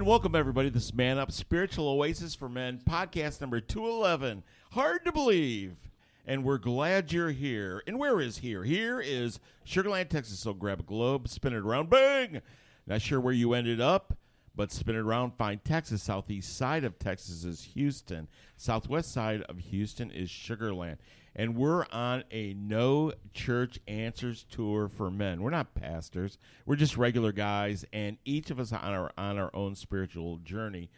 And welcome everybody This is Man Up Spiritual Oasis for Men podcast number 211. Hard to believe. And we're glad you're here. And where is here? Here is Sugarland, Texas. So grab a globe, spin it around, bang! Not sure where you ended up, but spin it around, find Texas. Southeast side of Texas is Houston. Southwest side of Houston is Sugarland. And we're on a no church answers tour for men. We're not pastors. We're just regular guys, and each of us on our on our own spiritual journey.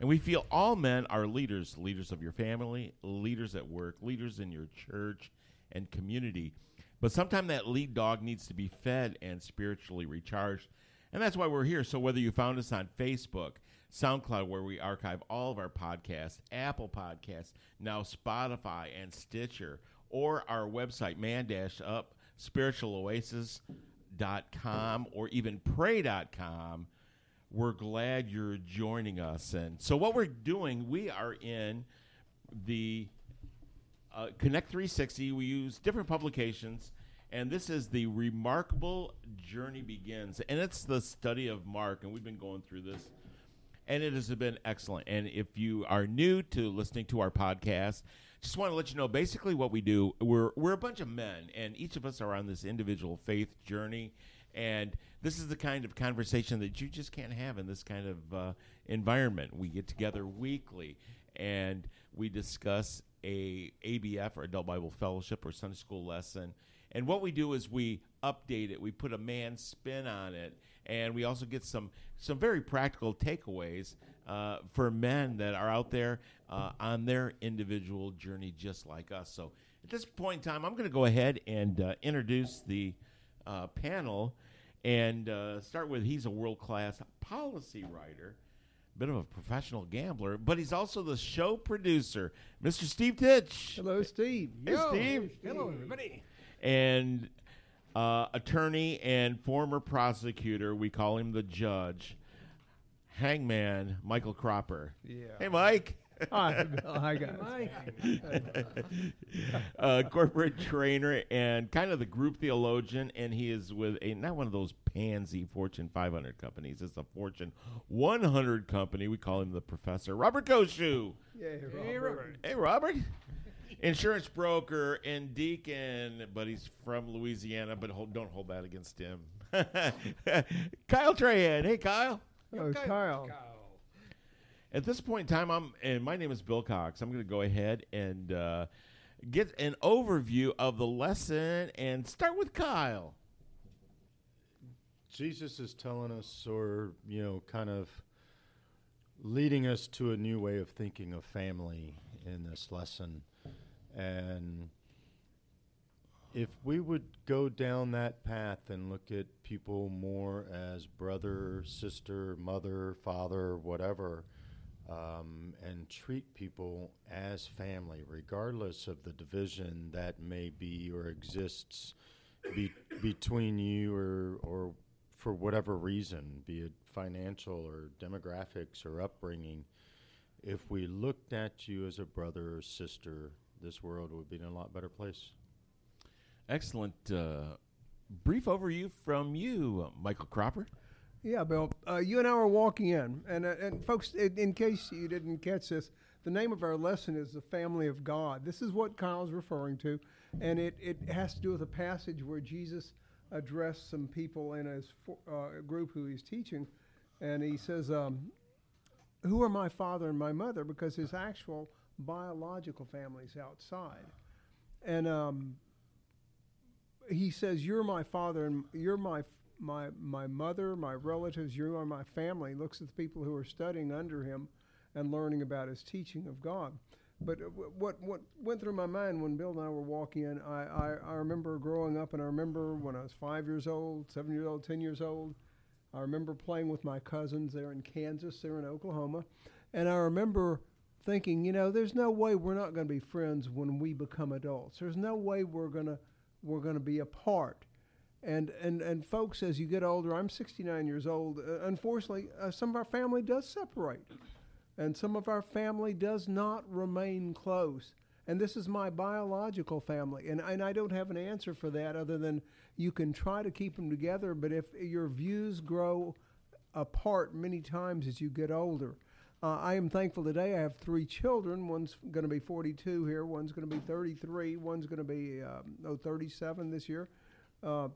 And we feel all men are leaders, leaders of your family, leaders at work, leaders in your church and community. But sometimes that lead dog needs to be fed and spiritually recharged. And that's why we're here. So whether you found us on Facebook, SoundCloud, where we archive all of our podcasts, Apple Podcasts, now Spotify and Stitcher, or our website, man up spiritualoasis.com or even pray.com, we're glad you're joining us. And so what we're doing, we are in the uh, Connect 360. We use different publications, and this is the Remarkable Journey Begins, and it's the study of Mark, and we've been going through this, and it has been excellent. And if you are new to listening to our podcast, just want to let you know basically what we do. We're we're a bunch of men, and each of us are on this individual faith journey. And this is the kind of conversation that you just can't have in this kind of uh, environment. We get together weekly and we discuss a ABF or Adult Bible Fellowship or Sunday School lesson. And what we do is we update it. We put a man spin on it, and we also get some some very practical takeaways uh, for men that are out there uh, on their individual journey, just like us. So at this point in time, I'm going to go ahead and uh, introduce the uh, panel and uh, start with he's a world class policy writer, a bit of a professional gambler, but he's also the show producer, Mr. Steve Titch. Hello, Steve. Hey, Steve. Hello, everybody. And uh, attorney and former prosecutor, we call him the judge, hangman Michael Cropper. Yeah. Hey, Mike. Hi, Bill. Hi, guys. uh, corporate trainer and kind of the group theologian, and he is with a not one of those pansy Fortune 500 companies. It's a Fortune 100 company. We call him the professor, Robert Koshu. Yeah, Hey, Robert. Robert. Hey, Robert. Insurance broker and deacon, but he's from Louisiana. But hold, don't hold that against him. Kyle Trahan. Hey, Kyle. Oh, Kyle. At this point in time, I'm and my name is Bill Cox. I'm going to go ahead and uh, get an overview of the lesson and start with Kyle. Jesus is telling us, or, you know, kind of leading us to a new way of thinking of family in this lesson. And if we would go down that path and look at people more as brother, sister, mother, father, whatever, um, and treat people as family, regardless of the division that may be or exists be, between you or, or for whatever reason, be it financial or demographics or upbringing, if we looked at you as a brother or sister, this world would be in a lot better place. Excellent. Uh, brief overview from you, uh, Michael Cropper. Yeah, Bill. Uh, you and I were walking in, and uh, and folks, in, in case you didn't catch this, the name of our lesson is the family of God. This is what Kyle's referring to, and it, it has to do with a passage where Jesus addressed some people in his fo- uh, group who he's teaching, and he says, um, "Who are my father and my mother?" Because his actual biological families outside, and um, he says, "You're my father and you're my my my mother, my relatives. You are my family." Looks at the people who are studying under him and learning about his teaching of God. But uh, what what went through my mind when Bill and I were walking in, I, I, I remember growing up, and I remember when I was five years old, seven years old, ten years old. I remember playing with my cousins. They're in Kansas. They're in Oklahoma, and I remember thinking, you know, there's no way we're not going to be friends when we become adults. There's no way we're going to we're going to be apart. And, and and folks, as you get older, I'm 69 years old. Uh, unfortunately, uh, some of our family does separate, and some of our family does not remain close. And this is my biological family, and and I don't have an answer for that other than you can try to keep them together. But if your views grow apart many times as you get older, uh, I am thankful today. I have three children. One's going to be 42 here. One's going to be 33. One's going to be oh, 37 this year. Uh,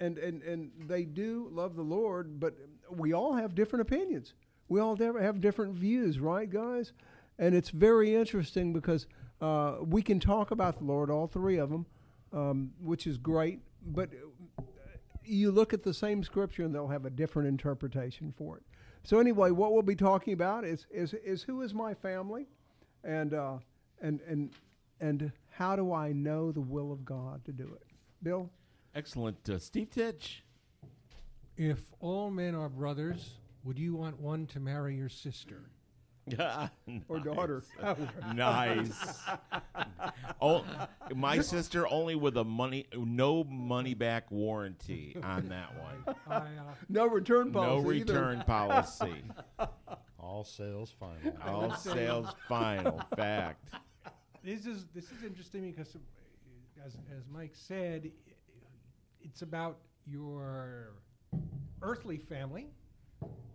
and, and, and they do love the Lord, but we all have different opinions. We all have- have different views, right, guys? And it's very interesting because uh, we can talk about the Lord, all three of them, um, which is great. But uh, you look at the same scripture and they'll have a different interpretation for it. So anyway, what we'll be talking about is is, is who is my family, and uh, and and and how do I know the will of God to do it? Bill, Excellent. Uh, Steve Titch. If all men are brothers, would you want one to marry your sister? or daughter? nice. oh, my sister only with a money, no money back warranty on that one. I, uh, no return No policy. either. return policy. All sales final. All sales final. Fact. this is this is interesting because, as as Mike said, it's about your earthly family,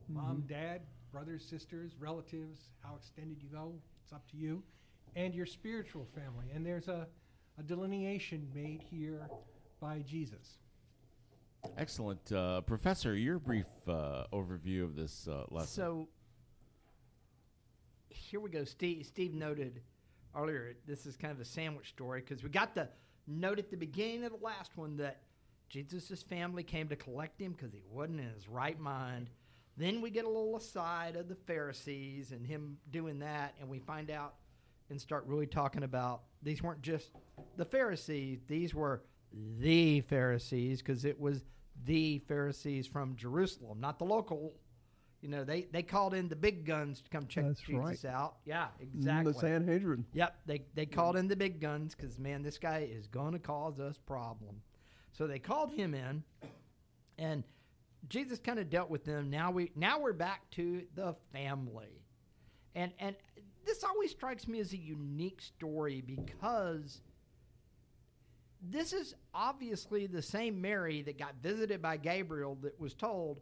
mom, dad, brothers, sisters, relatives. How extended you go, it's up to you, and your spiritual family. And there's a, a delineation made here by Jesus. Excellent. Uh, Professor, your brief uh, overview of this uh, lesson. So here we go. Steve, Steve noted earlier this is kind of a sandwich story because we got the note at the beginning of the last one that Jesus' family came to collect him because he wasn't in his right mind. Then we get a little aside of the Pharisees and him doing that, and we find out and start really talking about these weren't just the Pharisees, these were the Pharisees because it was the Pharisees from Jerusalem, not the local. You know, they, they called in the big guns to come check That's Jesus right. out. Yeah, exactly. The Sanhedrin. Yep, they they called in the big guns because man, this guy is going to cause us problem. So they called him in, and Jesus kind of dealt with them. Now we now we're back to the family, and and this always strikes me as a unique story because this is obviously the same Mary that got visited by Gabriel that was told,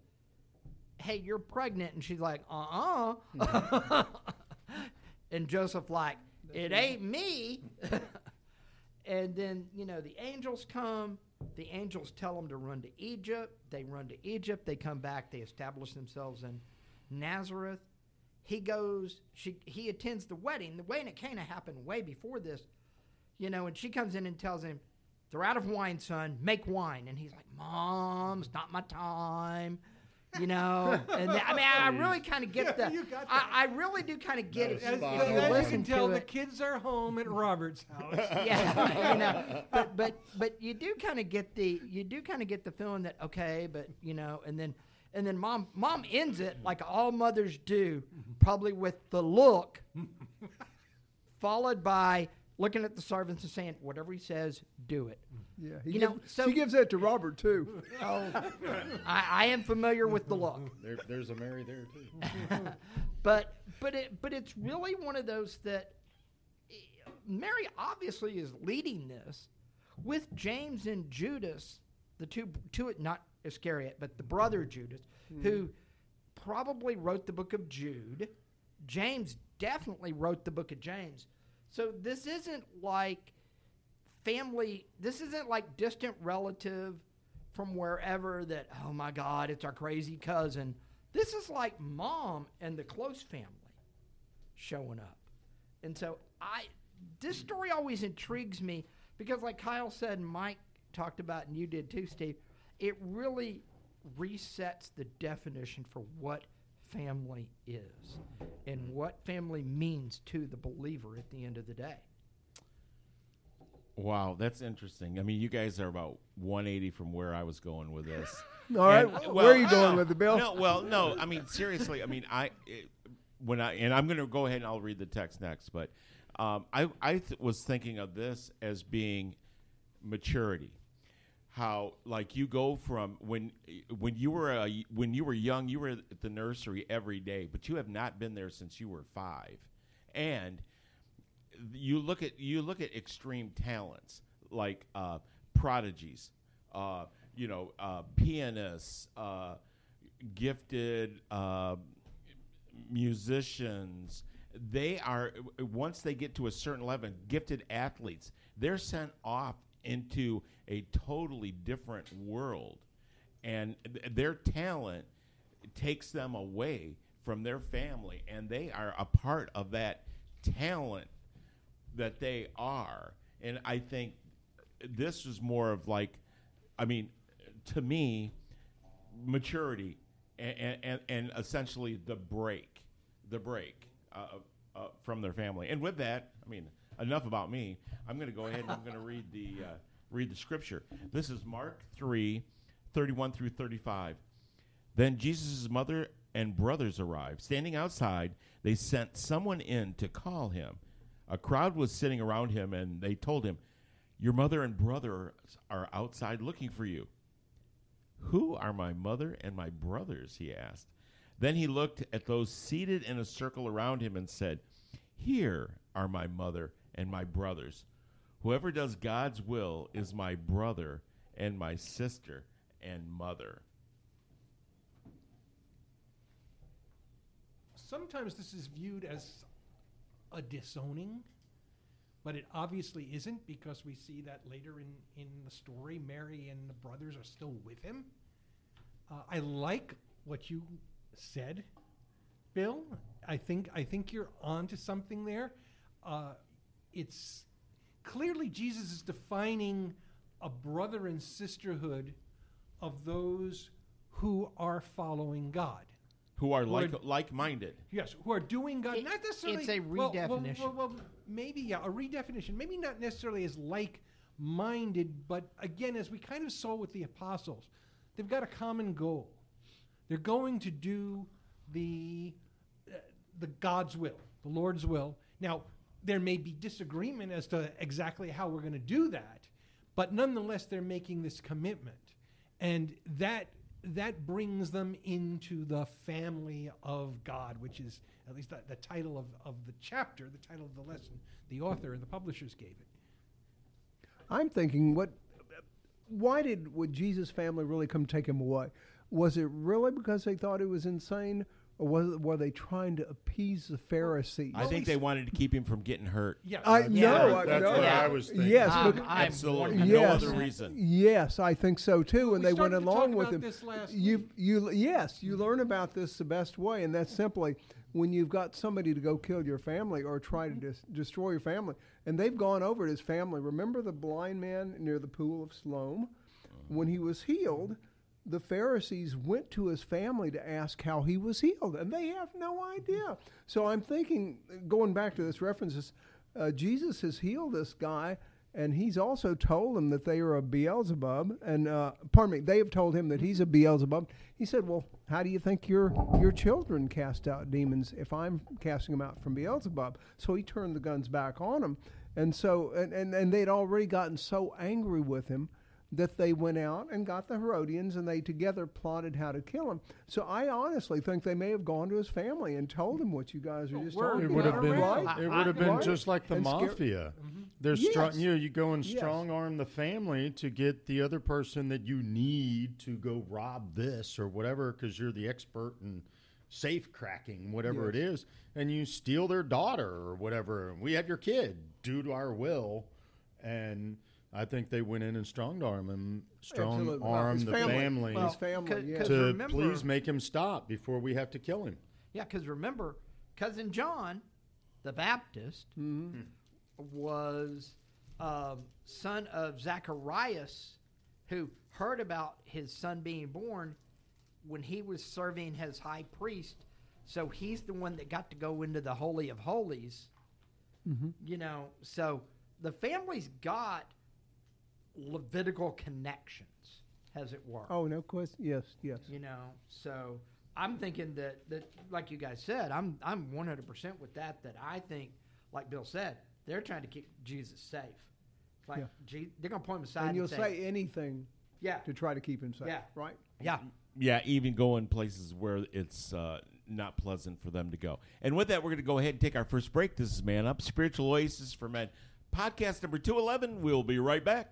"Hey, you're pregnant," and she's like, "Uh uh and Joseph like, "It ain't me." and then you know the angels come. The angels tell them to run to Egypt. They run to Egypt. They come back. They establish themselves in Nazareth. He goes. She he attends the wedding. The wedding at Cana happened way before this, you know. And she comes in and tells him, "They're out of wine, son. Make wine." And he's like, "Mom, it's not my time." You know, and I mean, I really kind of get the. you got I, I really do kind of get it As, if you listen can tell, to the it. kids are home at Robert's house. yeah, you know, but but but you do kind of get the you do kind of get the feeling that okay, but you know, and then and then mom mom ends it like all mothers do, probably with the look, followed by looking at the servants and saying whatever he says, do it. Yeah, he You gives, know, so- she gives that to Robert too. Oh, I, I am familiar with the look. There, there's a Mary there too. but but it but it's really one of those that eh, Mary obviously is leading this with James and Judas, the two two not Iscariot, but the brother Judas, who probably wrote the book of Jude. James definitely wrote the book of James. So this isn't like family this isn't like distant relative from wherever that oh my god it's our crazy cousin. This is like mom and the close family showing up. And so i this story always intrigues me because like kyle said and mike talked about and you did too steve it really resets the definition for what family is and what family means to the believer at the end of the day Wow, that's interesting. I mean, you guys are about 180 from where I was going with this. All right, And, where are you going no, with the Bill? No, well, no. I mean, seriously. I mean, I it, when I and I'm going to go ahead and I'll read the text next, but um, I I th- was thinking of this as being maturity. How like you go from when when you were a, when you were young, you were at the nursery every day, but you have not been there since you were five, and you look at you look at extreme talents like uh, prodigies, uh, you know, uh, pianists, uh, gifted uh, musicians. They are once they get to a certain level, gifted athletes. They're sent off into a totally different world, and th- their talent takes them away from their family, and they are a part of that talent that they are. And I think this is more of like, I mean, to me, maturity and, and, and essentially the break, the break uh, uh, from their family. And with that, I mean, enough about me. I'm going to go ahead and I'm going to read the uh, read the scripture. This is Mark 3, 31 through 35. Then Jesus' mother and brothers arrived. Standing outside, they sent someone in to call him. A crowd was sitting around him, and they told him, Your mother and brothers are outside looking for you. Who are my mother and my brothers? he asked. Then he looked at those seated in a circle around him and said, Here are my mother and my brothers. Whoever does God's will is my brother and my sister and mother. Sometimes this is viewed as a disowning, but it obviously isn't because we see that later in, in the story, Mary and the brothers are still with him. Uh, I like what you said, Bill. I think I think you're onto something there. Uh, it's clearly Jesus is defining a brother and sisterhood of those who are following God. Who are like Word. like minded. Yes, who are doing God, It- not necessarily. it's a well, well, redefinition. Well, well, maybe yeah, a redefinition. Maybe not necessarily as like-minded, but again, as we kind of saw with the apostles, they've got a common goal. They're going to do the uh, the God's will, the Lord's will. Now, there may be disagreement as to exactly how we're going to do that, but nonetheless, they're making this commitment, and that that brings them into the family of God, which is at least the, the title of, of the chapter, the title of the lesson the author and the publishers gave it. I'm thinking, what? Why did would Jesus' family really come take him away? Was it really because they thought he was insane, or was it, were they trying to appease the Pharisees? I think they wanted to keep him from getting hurt. Yeah, I That's no, what- I, that's no. what Yeah. I was thinking. Yes, I'm- bec- I'm Absolutely, 100% no Yes. other reason. Yes, I think so too. And We they went started to talk along with about him. this last you, week. you, yes, you learn about this the best way, and that's simply when you've got somebody to go kill your family or try to dis- destroy your family, and they've gone over to his family. Remember the blind man near the pool of Siloam? When he was healed, the Pharisees went to his family to ask how he was healed, and they have no idea. So I'm thinking, going back to this references, uh, Jesus has healed this guy, and he's also told them that they are a Beelzebub, and uh, pardon me, they have told him that he's a Beelzebub. He said, "Well, how do you think your your children cast out demons if I'm casting them out from Beelzebub?" So he turned the guns back on him, and so and and, and they'd already gotten so angry with him that they went out and got the Herodians and they together plotted how to kill him. So I honestly think they may have gone to his family and told him what you guys are just Word talking It would about. have been. right? It would have been right. just like the And scare- mafia. Mm-hmm. They're strong. Yes. You know, you go and Yes. strong arm the family to get the other person that you need to go rob this or whatever because you're the expert in safe cracking, whatever it is, and you steal their daughter or whatever. We have your kid. Do to our will, and. I think they went in and strong arm him, strong Absolutely. Well, arm his the family. family, Well, his family, c- yeah. 'cause to remember- please make him stop before we have to kill him. Yeah, because remember, cousin John, the Baptist, Mm-hmm. was um, son of Zacharias, who heard about his son being born when he was serving as high priest. So he's the one that got to go into the holy of holies. Mm-hmm. You know, so the family's got Levitical connections, as it were. Oh no question. Yes, yes. You know, so I'm thinking that that like you guys said, I'm I'm 100 percent with that. That I think, like Bill said, they're trying to keep Jesus safe. Like Yeah. Je- they're gonna point him aside and and, you'll say, say anything "Yeah, to try to keep him safe. Yeah. Right. yeah." Yeah, even going places where it's uh, not pleasant for them to go. And with that, we're going to go ahead and take our first break. This is Man Up, Spiritual Oasis for Men, podcast number 211. We'll be right back.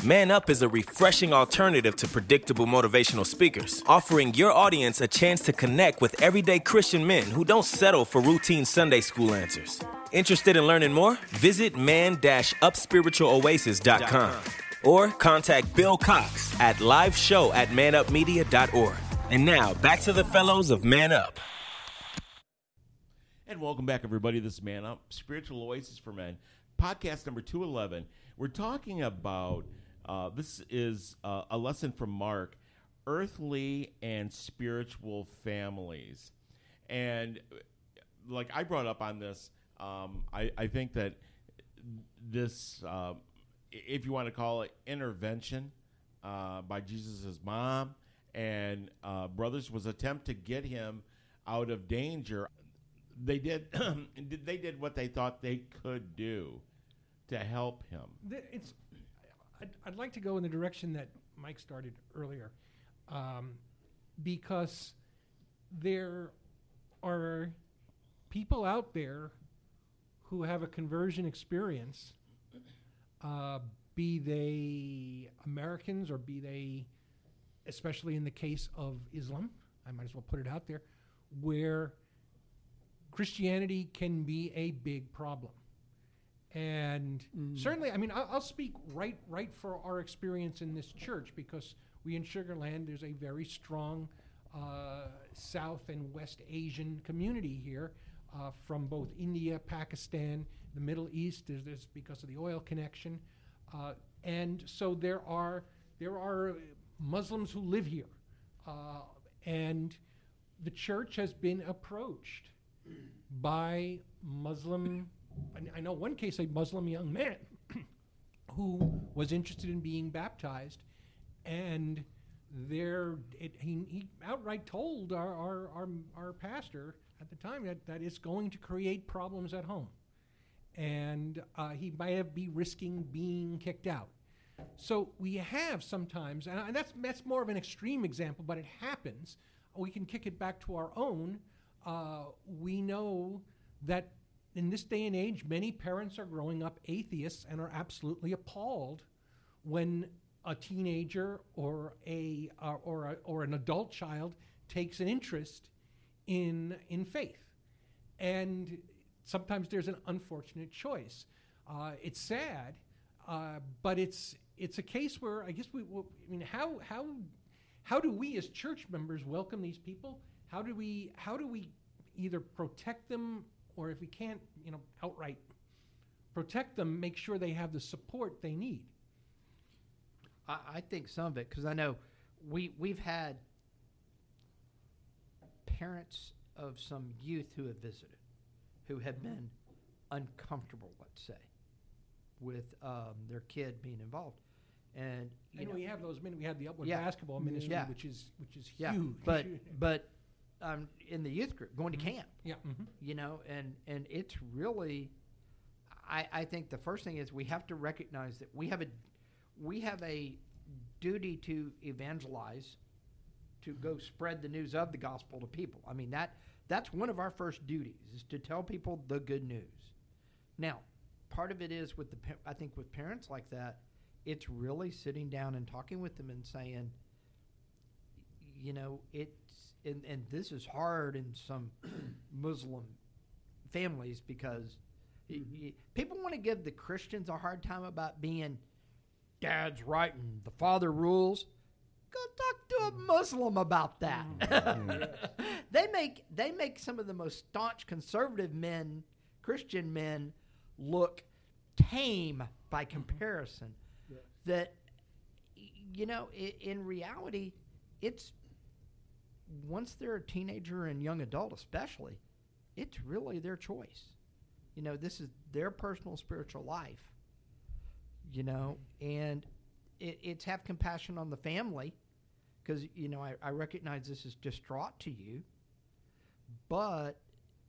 Man Up is a refreshing alternative to predictable motivational speakers, offering your audience a chance to connect with everyday Christian men who don't settle for routine Sunday school answers. Interested in learning more? Visit man-upspiritualoasis.com or contact Bill Cox at live show at manupmedia.org. And now, back to the fellows of Man Up. And welcome back, everybody. This is Man Up, Spiritual Oasis for Men, podcast number 211. We're talking about uh, this is uh, a lesson from Mark earthly and spiritual families. And like I brought up on this, um, I, I think that this, uh, if you want to call it intervention uh, by Jesus' mom and uh, brothers, was attempt to get him out of danger. They did. they did what they thought they could do to help him. It's. I'd, I'd like to go in the direction that Mike started earlier, um, because there are people out there who have a conversion experience, uh, be they Americans or be they, especially in the case of Islam, I might as well put it out there, where Christianity can be a big problem. And certainly, I mean, I'll, I'll speak right, right for our experience in this church because we in Sugarland, there's a very strong uh, South and West Asian community here, uh, from both India, Pakistan, the Middle East. There's this because of the oil connection, uh, and so there are there are Muslims who live here, uh, and the church has been approached by Muslim. I- know one case a Muslim young man who was interested in being baptized, and there it, he, he outright told our, our, our, our pastor at the time that, that it's going to create problems at home, and uh, he might have be risking being kicked out. So we have sometimes, and I- that's that's more of an extreme example, but it happens. We can kick it back to our own. Uh, we know that in this day and age, many parents are growing up atheists and are absolutely appalled when a teenager or a uh, or a, or an adult child takes an interest in in faith, and sometimes there's an unfortunate choice. Uh, it's sad, uh, but it's it's a case where I guess we. I mean, how how how do we as church members welcome these people? How do we how do we either protect them or if we can't, you know, outright protect them, make sure they have the support they need? I, I think some of it because I know we we've had parents of some youth who have visited, who have been uncomfortable, let's say, with um, their kid being involved, and you And know, we have those men. We have the upward Yeah. basketball ministry, Yeah. which is which is yeah, huge. but but um, in the youth group, going to camp, yeah, mhm. you know, and and it's really, I I think the first thing is we have to recognize that we have a we have a duty to evangelize, to go spread the news of the gospel to people. I mean that that's one of our first duties is to tell people the good news. Now, part of it is with the I think with parents like that, it's really sitting down and talking with them and saying, you know, it's and, and this is hard in some Muslim families because y- mm-hmm. people want to give the Christians a hard time about being dad's right and the father rules. Go talk to a mm. Muslim about that. Mm. they make they make some of the most staunch conservative men Christian men look tame by mm-hmm. comparison. That, you know, in reality, it's once they're a teenager and young adult, especially, it's really their choice. You know, this is their personal spiritual life. You know, and it, it's have compassion on the family because you know I, I recognize this is distraught to you, but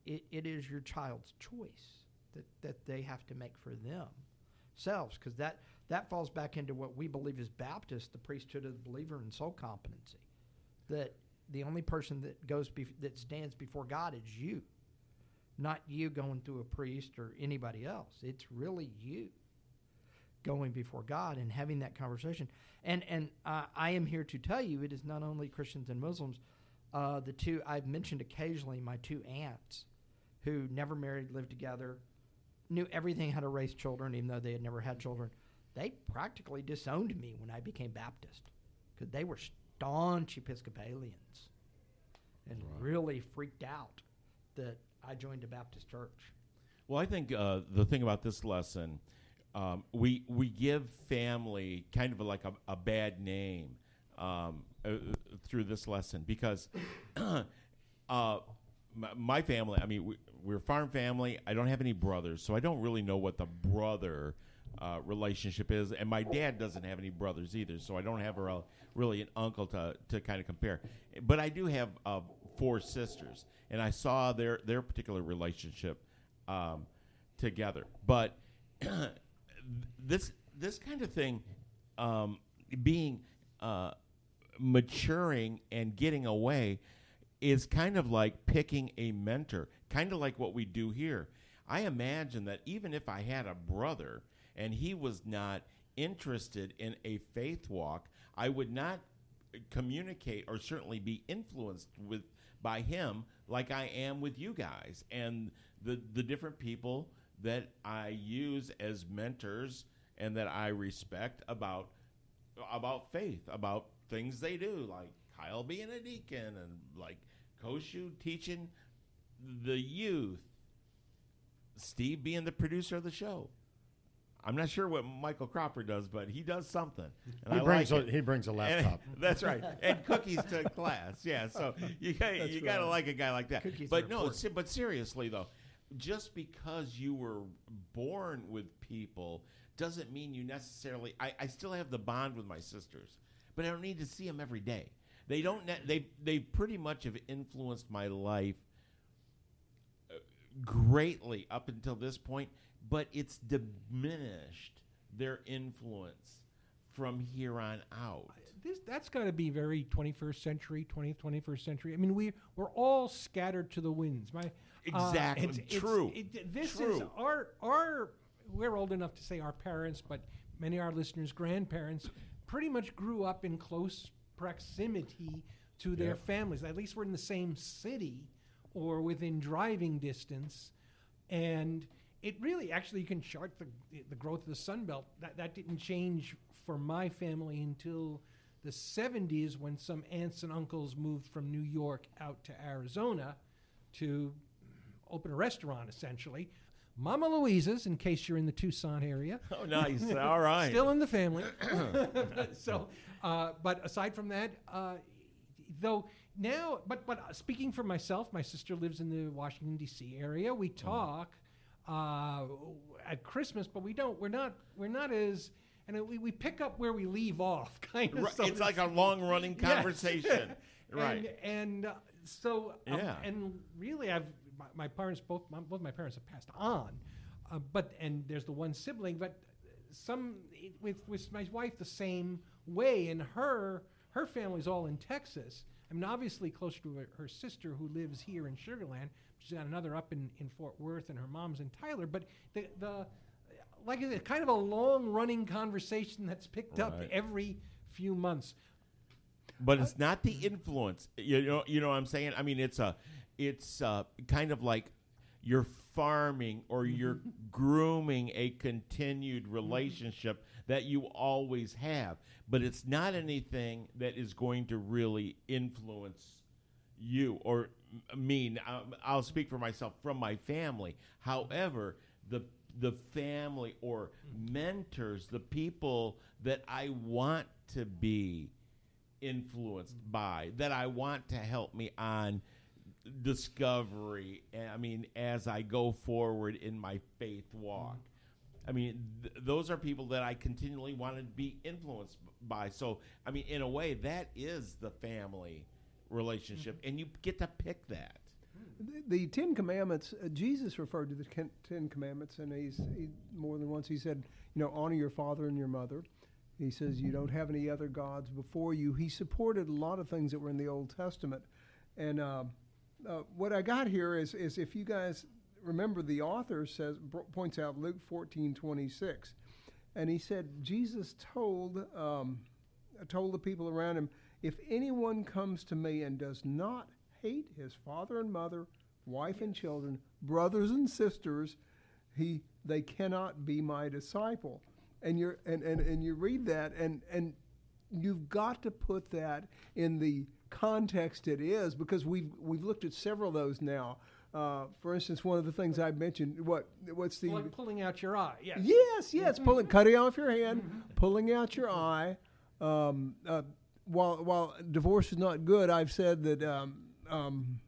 it, it is your child's choice that, that they have to make for themselves because that that falls back into what we believe is Baptist, the priesthood of the believer and soul competency. That the only person that goes bef- that stands before God is you, not you going through a priest or anybody else. It's really you going before God and having that conversation. And and uh, I am here to tell you, it is not only Christians and Muslims. Uh, the two I've mentioned occasionally, my two aunts, who never married, lived together, knew everything how to raise children, even though they had never had children. They practically disowned me when I became Baptist because they were staunch Episcopalians and really freaked out that I joined a Baptist church. Well, I think uh, the thing about this lesson, um, we we give family kind of like a, a bad name um, uh, through this lesson because uh, my, my family. I mean, we, we're a farm family. I don't have any brothers, so I don't really know what the brother uh, relationship is, and my dad doesn't have any brothers either, so I don't have a, really an uncle to to kind of compare. But I do have uh, four sisters, and I saw their their particular relationship um, together. But this this kind of thing, um, being uh, maturing and getting away, is kind of like picking a mentor, kind of like what we do here. I imagine that even if I had a brother and he was not interested in a faith walk, I would not communicate or certainly be influenced with by him like I am with you guys and the the different people that I use as mentors and that I respect about about faith, about things they do, like Kyle being a deacon and like Koshu teaching the youth, Steve being the producer of the show. I'm not sure what Michael Cropper does, but he does something. And He I brings like a- he brings a And- laptop. that's right, and cookies to class. Yeah, so you got you got to like a guy like that. Cookies but no, se- but seriously though, just because you were born with people doesn't mean you necessarily. I, I still have the bond with my sisters, but I don't need to see them every day. They don't. Ne- they they pretty much have influenced my life uh, greatly up until this point, but it's diminished their influence from here on out. this that's got to be very 21st century 20th 21st century i mean we we're all scattered to the winds my uh, Exactly. it's- it's- True. it- this is True. our our we're old enough to say our parents but many of our listeners grandparents pretty much grew up in close proximity to their families at least we're in the same city or within driving distance and it really actually you can chart the the growth of the Sun Belt. That that didn't change for my family until the 70s when some aunts and uncles moved from New York out to Arizona to open a restaurant essentially. Mama Louisa's, in case you're in the Tucson area. Oh, nice. All right. Still in the family. so, uh, but aside from that, uh, though now, but but uh, speaking for myself, my sister lives in the Washington D.C. area. We talk uh, at Christmas, but we don't. We're not. We're not as. And we, we pick up where we leave off, kind of. Right, so it's like a long running Yes. conversation. right. And, and uh, so, um, Yeah. and really, I've my, my parents both my, both my parents have passed on, uh, but and there's the one sibling, but some with with my wife the same way, and her her family's all in Texas. I mean, obviously closer to her, her sister who lives here in Sugarland. She's got another up in, in Fort Worth, and her mom's in Tyler. But the the like I said, kind of a long running conversation that's picked up every few months. but it's not the influence. You know, you know what I'm saying? I mean, it's a, it's uh kind of like you're farming or you're grooming a continued relationship that you always have, but it's not anything that is going to really influence you or me. um, I'll speak for myself from my family. However, the the family or mentors, the people that I want to be influenced by, that I want to help me on discovery. I mean, as I go forward in my faith walk. I mean, th- those are people that I continually want to be influenced by. So, I mean, in a way, that is the family relationship, and you get to pick that. The, the Ten Commandments, uh, Jesus referred to the Ten Commandments, and he's he, more than once he said, you know, honor your father and your mother. He says you don't have any other gods before you. He supported a lot of things that were in the Old Testament, and uh, uh, what I got here is is if you guys remember, the author says bro- points out Luke fourteen twenty six, and he said Jesus told um, told the people around him, if anyone comes to me and does not hate his father and mother, wife and children, brothers and sisters, he they cannot be my disciple. And you're and, and, and you read that and and you've got to put that in the context it is because we've we've looked at several of those now. Uh, for instance, one of the things I mentioned, what what's the Pull- pulling out your eye. Yes. Yes, yes, pulling, cutting off your hand, pulling out your eye. Um, uh, while while divorce is not good, I've said that um, um,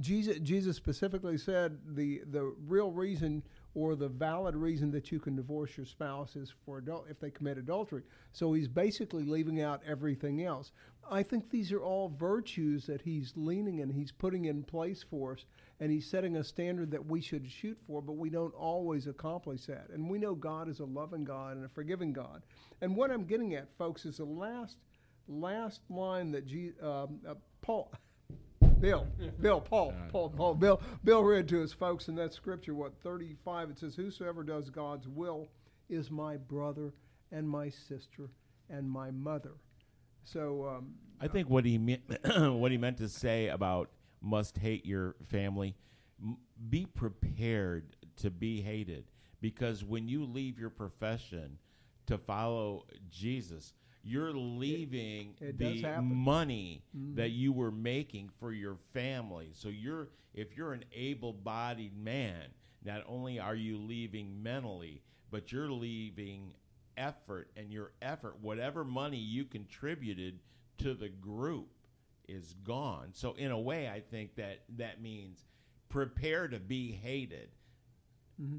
Jesus Jesus specifically said the the real reason or the valid reason that you can divorce your spouse is for adult if they commit adultery. So he's basically leaving out everything else. I think these are all virtues that he's leaning and he's putting in place for us, and he's setting a standard that we should shoot for, but we don't always accomplish that. And we know God is a loving God and a forgiving God. And what I'm getting at, folks, is the last last line that um, uh, Paul. Bill, Bill, Paul, Paul, Paul, Bill, Bill read to his folks, in that scripture, what, 35, it says, Whosoever does God's will is my brother and my sister and my mother. So, um, I think what he meant, what he meant to say about must hate your family, m- be prepared to be hated, because when you leave your profession to follow Jesus, you're leaving it does the money that you were making for your family. So you're if you're an able-bodied man, not only are you leaving mentally, but you're leaving effort and your effort, whatever money you contributed to the group is gone. So in a way, I think that that means prepare to be hated,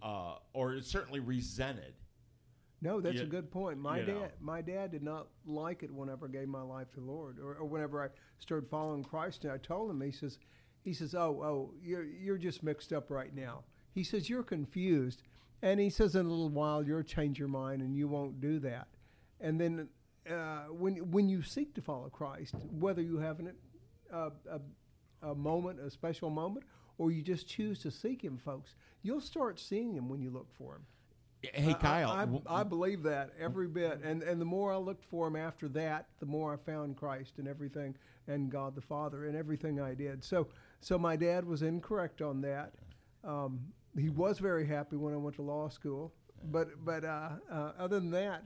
uh, or certainly resented. No, that's You- a good point. My dad, know. my dad did not like it whenever I gave my life to the Lord, or, or whenever I started following Christ. And I told him, he says, he says, oh, oh, you're you're just mixed up right now. He says you're confused, and he says in a little while you'll change your mind and you won't do that. And then uh, when when you seek to follow Christ, whether you have an, uh, a a moment, a special moment, or you just choose to seek Him, folks, you'll start seeing Him when you look for Him. Hey, Kyle, I- Kyle. I, w- I, I believe that every bit, and and the more I looked for him after that, the more I found Christ and everything, and God the Father and everything I did. So so my dad was incorrect on that. Um, he was very happy when I went to law school, but but uh, uh, other than that,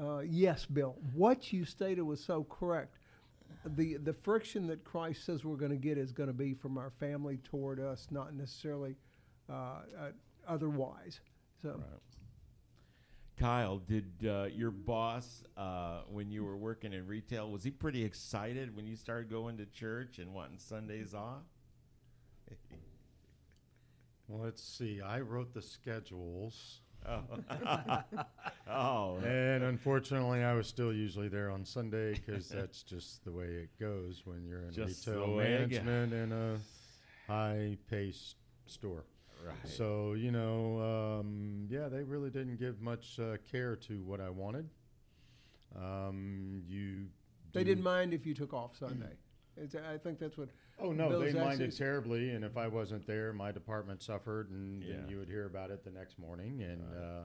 uh, yes, Bill, what you stated was so correct. The the friction that Christ says we're going to get is going to be from our family toward us, not necessarily uh, uh, otherwise. So. Kyle, did uh, your boss, uh, when you were working in retail, was he pretty excited when you started going to church and wanting Sundays off? Well, let's see. I wrote the schedules, Oh, oh. and unfortunately, I was still usually there on Sunday because that's just the way it goes when you're in Just the retail way it management in a high-paced store. Right. So you know, um, yeah, they really didn't give much uh, care to what I wanted. Um, you They didn't mind if you took off Sunday. It's, I think that's what. Oh no, Bill's they minded actually- terribly, and if I wasn't there, my department suffered, and, Yeah. and you would hear about it the next morning. And uh,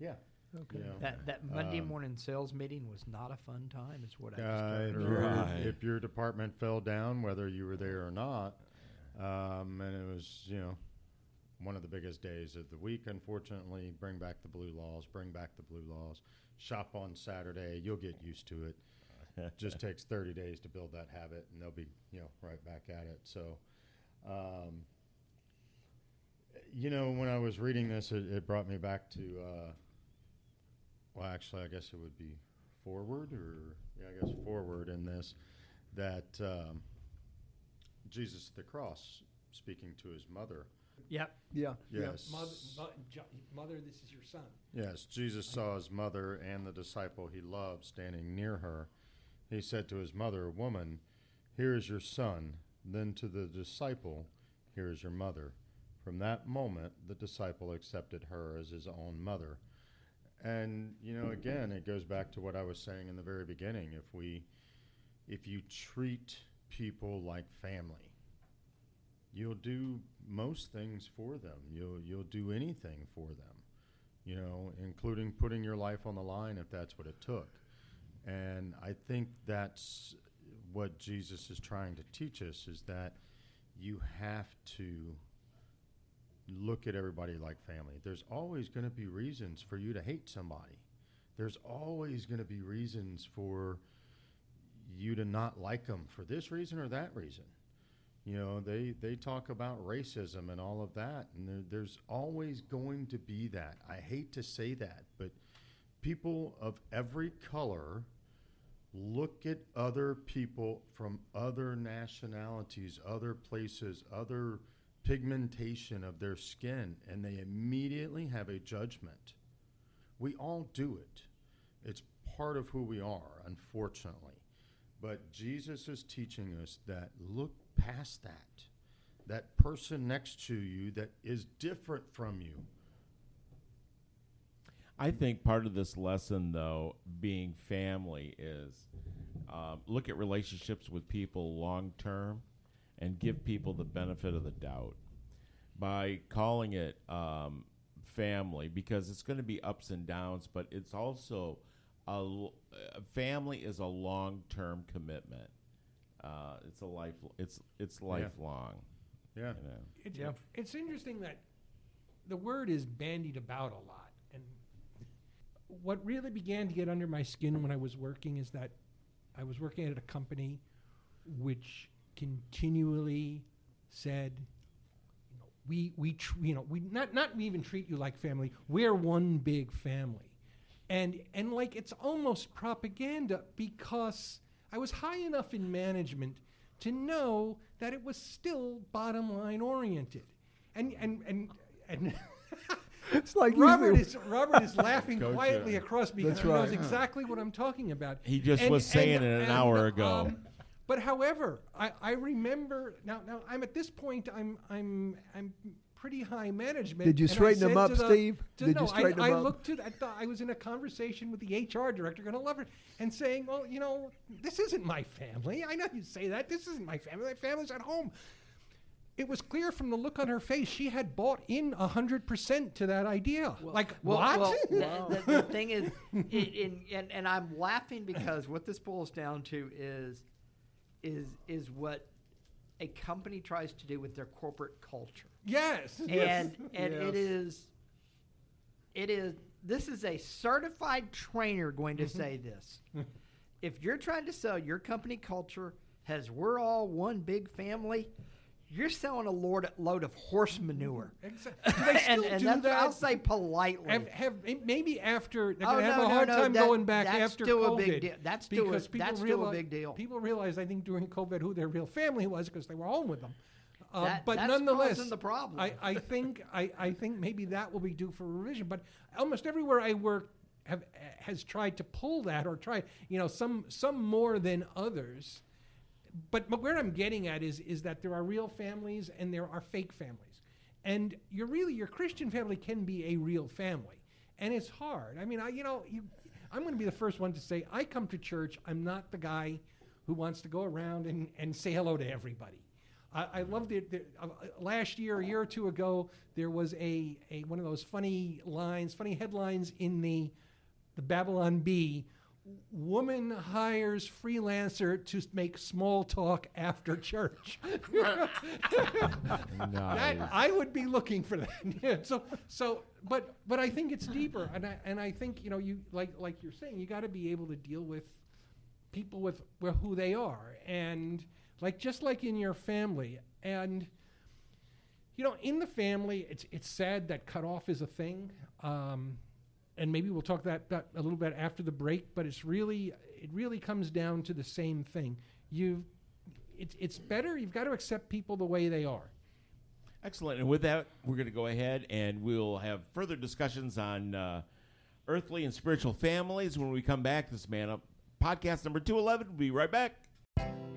yeah, Okay. you know, That that Monday Um, morning sales meeting was not a fun time. Is what I uh, if, your, Right. if your department fell down, whether you were there or not, um, and it was you know one of the biggest days of the week. Unfortunately, bring back the blue laws, bring back the blue laws. Shop on Saturday, you'll get used to it. just takes 30 days to build that habit, and they'll be you know right back at it. So, um, you know, when I was reading this, it, it brought me back to. Uh, well, actually, I guess it would be forward, or yeah, I guess forward in this that um, Jesus at the cross speaking to his mother. Yep. Yeah. Yes. Mother, mo- Jo- mother, this is your son. Yes, Jesus saw his mother and the disciple he loved standing near her. He said to his mother, Woman, here is your son. Then to the disciple, Here is your mother. From that moment, the disciple accepted her as his own mother. And, you know, again, it goes back to what I was saying in the very beginning. If we, if you treat people like family, you'll do most things for them. You'll, you'll do anything for them you know, including putting your life on the line if that's what it took. And I think that's what Jesus is trying to teach us is that you have to look at everybody like family. There's always going to be reasons for you to hate somebody. There's always going to be reasons for you to not like them for this reason or that reason. You know, they, they talk about racism and all of that, and there, there's always going to be that. I hate to say that, but people of every color look at other people from other nationalities, other places, other pigmentation of their skin, and they immediately have a judgment. We all do it. It's part of who we are, unfortunately. But Jesus is teaching us that look past that. That person next to you that is different from you. I think part of this lesson, though, being family, is um, look at relationships with people long term and give people the benefit of the doubt by calling it um, family because it's going to be ups and downs, but it's also a, l- a family is a long term commitment. Uh, it's a life. It's it's lifelong. Yeah. You know? It's, Yeah. it's interesting that the word is bandied about a lot. And what really began to get under my skin when I was working is that I was working at a company which continually said, you know, we, we tr- you know, we not, not we even treat you like family. We're one big family. And, and like it's almost propaganda because I was high enough in management to know that it was still bottom line oriented. And, and, and, and It's like Robert is Robert is laughing Coach, quietly uh, across me. because he knows exactly what I'm talking about. He just was saying it an hour ago. um, but however, I, I remember now. Now I'm at this point. I'm I'm I'm pretty high management. Did you straighten them up, the- Steve? to- Did no, you straighten I, him I up? looked to. I thought I was in a conversation with the HR director, going to love her, and saying, "Well, you know, this isn't my family. I know you say that. This isn't my family. My family's at home." It was clear from the look on her face she had bought in hundred percent to that idea. like Well, what? well, the, the, the thing is, it, in, and, and I'm laughing because what this boils down to is, is is what a company tries to do with their corporate culture, yes. and and Yes. it is, it is. This is a certified trainer going to mm-hmm. say this. if you're trying to sell your company culture as we're all one big family. You're selling a load, load of horse mm-hmm. manure. Exactly. And and that's what I'll say politely. Have, have maybe after they're Oh, going to have no, a no, hard no, time that- going back that's after still COVID. a big deal. That's still a- that's still a big deal. People realized, I think, during COVID, who their real family was because they were home with them. Uh, That- but nonetheless, the problem. I, I think I, I think maybe that will be due for revision. But almost everywhere I work have has tried to pull that or try, you know, some some more than others but, but where I'm getting at is is that there are real families and there are fake families, and you're really your Christian family can be a real family, and it's hard. I mean, I you know you, I'm going to be the first one to say I come to church. I'm not the guy who wants to go around and, and say hello to everybody. I, I loved it. The, uh, last year, a year or two ago, there was a, a one of those funny lines, funny headlines in the the Babylon Bee woman hires freelancer to make small talk after church. that, I would be looking for that. So, so, but, but I think it's deeper, and I, and I think you know, you like, like you're saying, you got to be able to deal with people with, with who they are, and like just like in your family, and you know, in the family, it's it's sad that cutoff is a thing, um, and maybe we'll talk that, that a little bit after the break. But it's really it really comes down to the same thing. You, it's it's better. You've got to accept people the way they are. Excellent. And with that, we're going to go ahead and we'll have further discussions on uh, earthly and spiritual families when we come back. This Man Up podcast number 211. We'll be right back.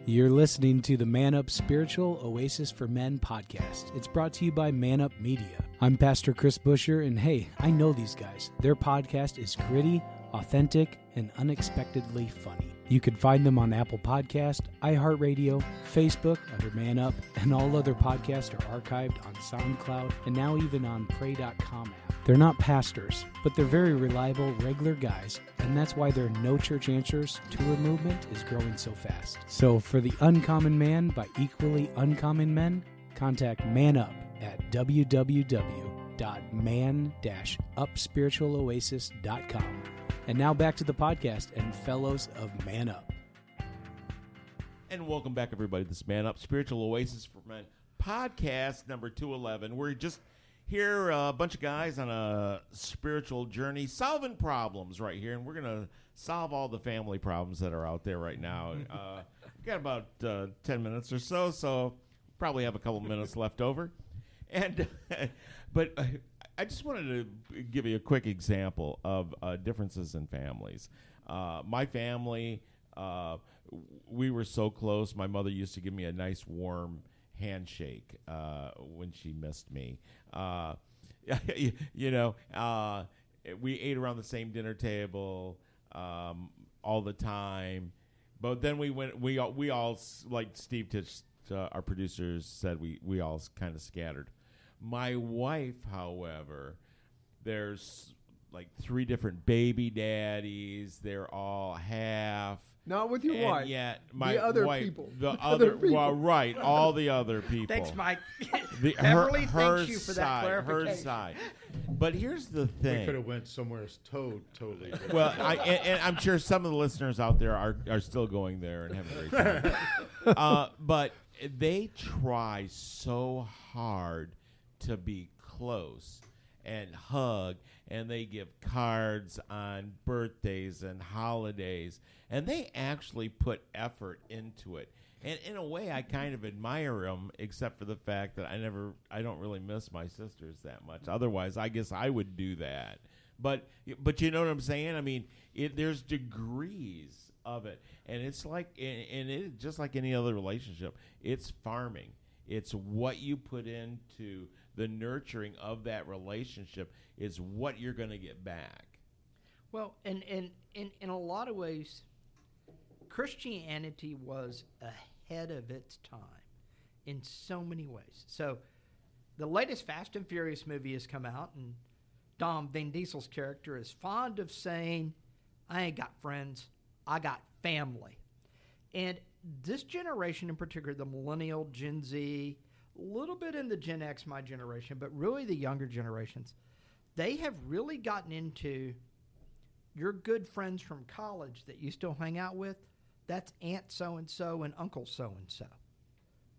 You're listening to the Man Up Spiritual Oasis for Men podcast. It's brought to you by Man Up Media. I'm Pastor Chris Busher, and hey, I know these guys. Their podcast is gritty, authentic, and unexpectedly funny. You can find them on Apple Podcast, iHeartRadio, Facebook under Man Up, and all other podcasts are archived on SoundCloud and now even on Pray.com app. They're not pastors, but they're very reliable, regular guys, and that's why their No Church Answers tour movement is growing so fast. So for the uncommon man by equally uncommon men, contact Man Up at www.man-upspiritualoasis.com. And now back to the podcast and fellows of Man Up. And welcome back, everybody. This Man Up Spiritual Oasis for Men podcast number 211. We're just here, uh, a bunch of guys on a spiritual journey, solving problems right here. And we're going to solve all the family problems that are out there right now. Uh, got about uh, 10 minutes or so, so probably have a couple minutes left over. And, but I just wanted to give you a quick example of uh, differences in families. Uh, my family, uh, we were so close. My mother used to give me a nice warm handshake uh, when she missed me. Uh, you, know, uh, we ate around the same dinner table um, all the time. But then we went. We all, we all like Steve Titch, uh, our producers said we we all kind of scattered. My wife, however, there's like three different baby daddies. They're all half. Not with your and wife. Yet my the other wife- people. The other other, people. well, right, all the other people. Thanks, Mike. The, Beverly her, thanks her you for that side, Her clarification. side. But here's the thing: We could have went somewhere to- totally. different. Well, I, and, and I'm sure some of the listeners out there are, are still going there and having a great time. uh, but they try so hard to be close and hug, and they give cards on birthdays and holidays, and they actually put effort into it. And in a way, I kind of admire them, except for the fact that I never, I don't really miss my sisters that much. Otherwise, I guess I would do that. But but you know what I'm saying? I mean, it, there's degrees of it, and it's like and, and it just like any other relationship. It's farming. It's what you put into the nurturing of that relationship is what you're going to get back. Well, and and in in a lot of ways, Christianity was ahead of its time in so many ways. So, the latest Fast and Furious movie has come out, and Dom Vin Diesel's character is fond of saying, "I ain't got friends, I got family," and this generation in particular, the millennial, Gen Z, a little bit in the Gen X, my generation, but really the younger generations, they have really gotten into your good friends from college that you still hang out with, that's Aunt so and so and Uncle so and so.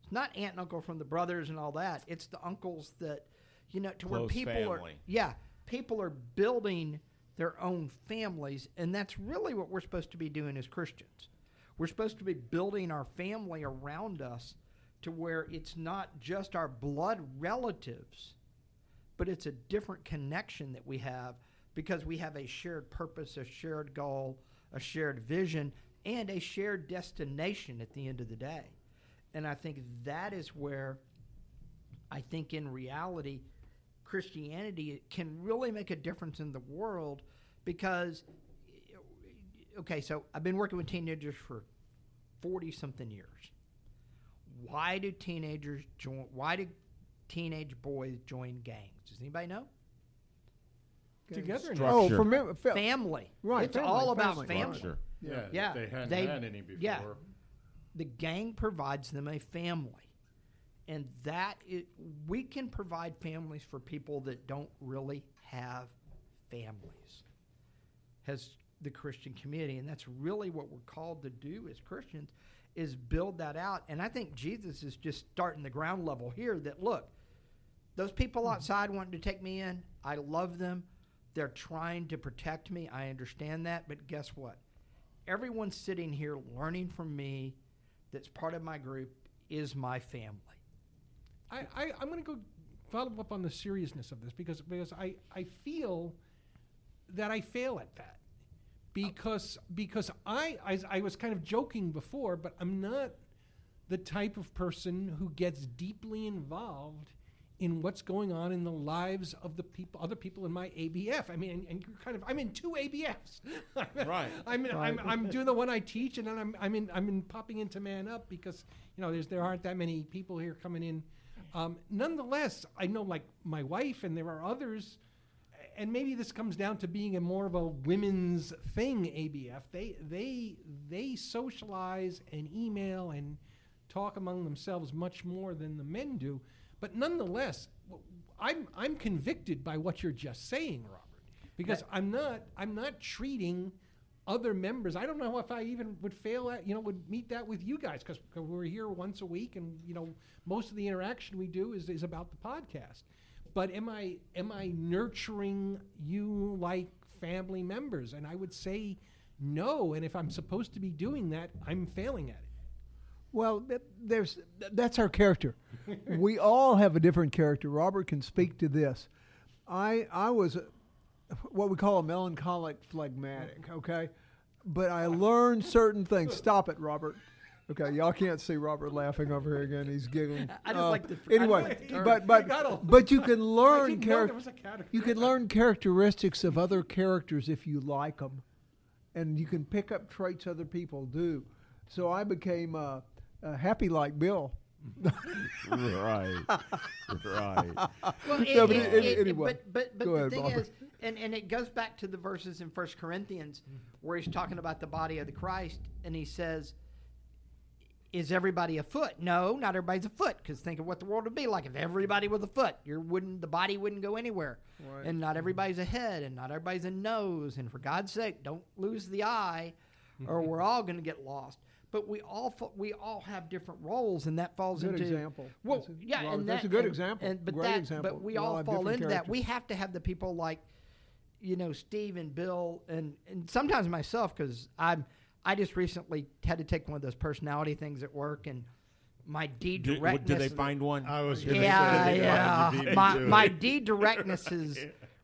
It's not Aunt and Uncle from the brothers and all that. It's the uncles that, you know, to where Close people are, yeah, people are building their own families, and that's really what we're supposed to be doing as Christians. We're supposed to be building our family around us to where it's not just our blood relatives, but it's a different connection that we have because we have a shared purpose, a shared goal, a shared vision, and a shared destination at the end of the day. And I think that is where I think in reality, Christianity can really make a difference in the world because, okay, so I've been working with teenagers for 40 something years. Why do teenagers join? Why do teenage boys join gangs? Does anybody know? Together Oh, for me, fa- Family. Right, It's family, all about family. family. Structure. yeah, Yeah, they hadn't they- had any before. yeah. The gang provides them a family. And that is, we can provide families for people that don't really have families. Has the Christian community, and that's really what we're called to do as Christians is build that out. And I think Jesus is just starting the ground level here. That look, those people hmm. outside wanting to take me in, I love them. They're trying to protect me. I understand that, but guess what? Everyone sitting here learning from me, that's part of my group, is my family. I, I I'm going to go follow up on the seriousness of this because because I I feel that I fail at that because because I, I I was kind of joking before, but I'm not the type of person who gets deeply involved in what's going on in the lives of the people, other people in my ABF. I mean, and, and you're kind of, I'm in two ABFs. Right. I'm, in, I'm, I'm doing the one I teach, and then I'm, I'm in, I'm in popping into Man Up because you know there's there aren't that many people here coming in. Um, nonetheless, I know like my wife, and there are others, and maybe this comes down to being a more of a women's thing. ABF, they they they socialize and email and talk among themselves much more than the men do. But nonetheless, I'm I'm convicted by what you're just saying, Robert, because I'm not I'm not treating other members. I don't know if I even would fail at you know would meet that with you guys because we're here once a week, and you know most of the interaction we do is is about the podcast. But am I am I nurturing you like family members? And I would say no. And if I'm supposed to be doing that, I'm failing at it. Well, there's th- that's our character. we all have a different character. Robert can speak to this. I I was a, what we call a melancholic phlegmatic, okay? But I learned certain things. Stop it, Robert. Okay, y'all can't see Robert laughing over here again. He's giggling. I just Uh, like the- anyway. like the but but You but you can learn didn't know there character. was a category. You can learn characteristics of other characters if you like them, and you can pick up traits other people do. So I became uh, uh, happy like Bill. right. right. Well, it, No, but it- it- anyway. but but but the ahead, thing Robert. is, and and it goes back to the verses in First Corinthians where he's talking about the body of the Christ, and he says, "Is everybody a foot? No, not everybody's a foot. Because think of what the world would be like if everybody was a foot. You wouldn't, the body wouldn't go anywhere. Right. And not mm-hmm. everybody's a head, and not everybody's a nose. And for God's sake, don't lose the eye, or we're all going to get lost." But we all we all have different roles, and that falls Good into example. Well, That's a- yeah, Robert, and that's that- a good and- example. And, but Great that, example. but we We all all fall into that. We have to have the people like, you know, Steve and Bill, and and sometimes myself because I'm I just recently had to take one of those personality things at work, and my D directness. did they find one? I was going to Yeah, say, yeah. you My my D directness has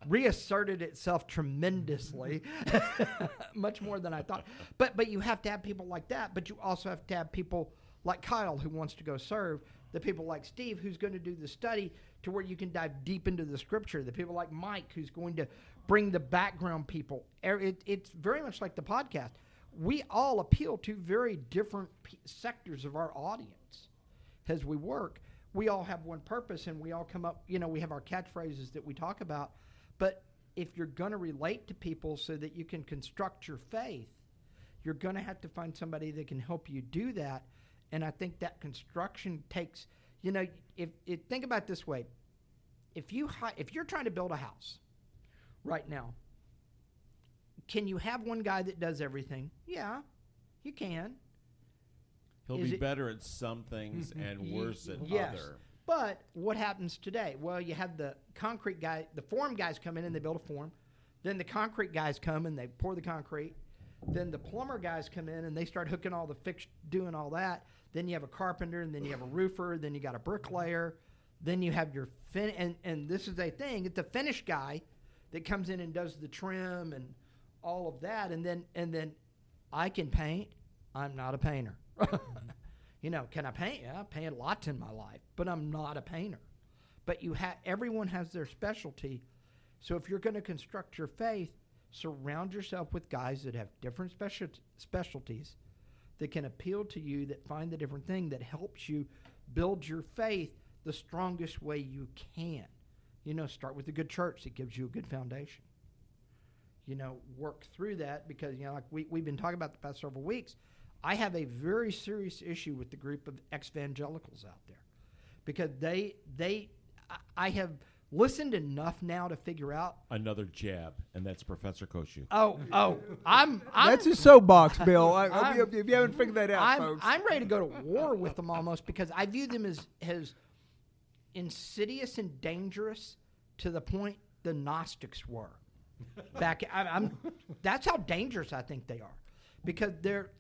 reasserted itself tremendously, much more than I thought. But but you have to have people like that. But you also have to have people like Kyle who wants to go serve. The people like Steve who's going to do the study to where you can dive deep into the scripture. The people like Mike who's going to bring the background people. Er- It, it's very much like the podcast. We all appeal to very different p- sectors of our audience as we work, we all have one purpose and we all come up, you know, we have our catchphrases that we talk about. But if you're going to relate to people so that you can construct your faith, you're going to have to find somebody that can help you do that. And I think that construction takes, you know, if, if think about this way, if you hi- if you're trying to build a house right now, can you have one guy that does everything? Yeah, you can. He'll Is be it- better at some things mm-hmm. and worse at yes. other. But what happens today? Well, you have the concrete guy, the form guys come in and they build a form. Then the concrete guys come and they pour the concrete. Then the plumber guys come in and they start hooking all the fix, doing all that. Then you have a carpenter, and then you have a roofer. Then you got a bricklayer. Then you have your fin, and and this is a thing. It's the finish guy that comes in and does the trim and all of that. And then and then I can paint. I'm not a painter. you know, can I paint? Yeah, I painted lots in my life, but I'm not a painter. But you have everyone has their specialty. So if you're going to construct your faith, surround yourself with guys that have different special specialties that can appeal to you, that find the different thing that helps you build your faith the strongest way you can. You know, start with a good church that gives you a good foundation. You know, work through that because, you know, like we, we've been talking about the past several weeks. I have a very serious issue with the group of evangelicals out there because they, they, I- I have listened enough now to figure out. Another jab, and that's Professor Koshu. Oh, oh, I'm. I'm That's his soapbox, Bill. I, I, I'm- if you haven't figured that out, I'm, folks. I'm ready to go to war with them almost because I view them as as insidious and dangerous to the point the Gnostics were. Back, I, I'm. That's how dangerous I think they are, because they're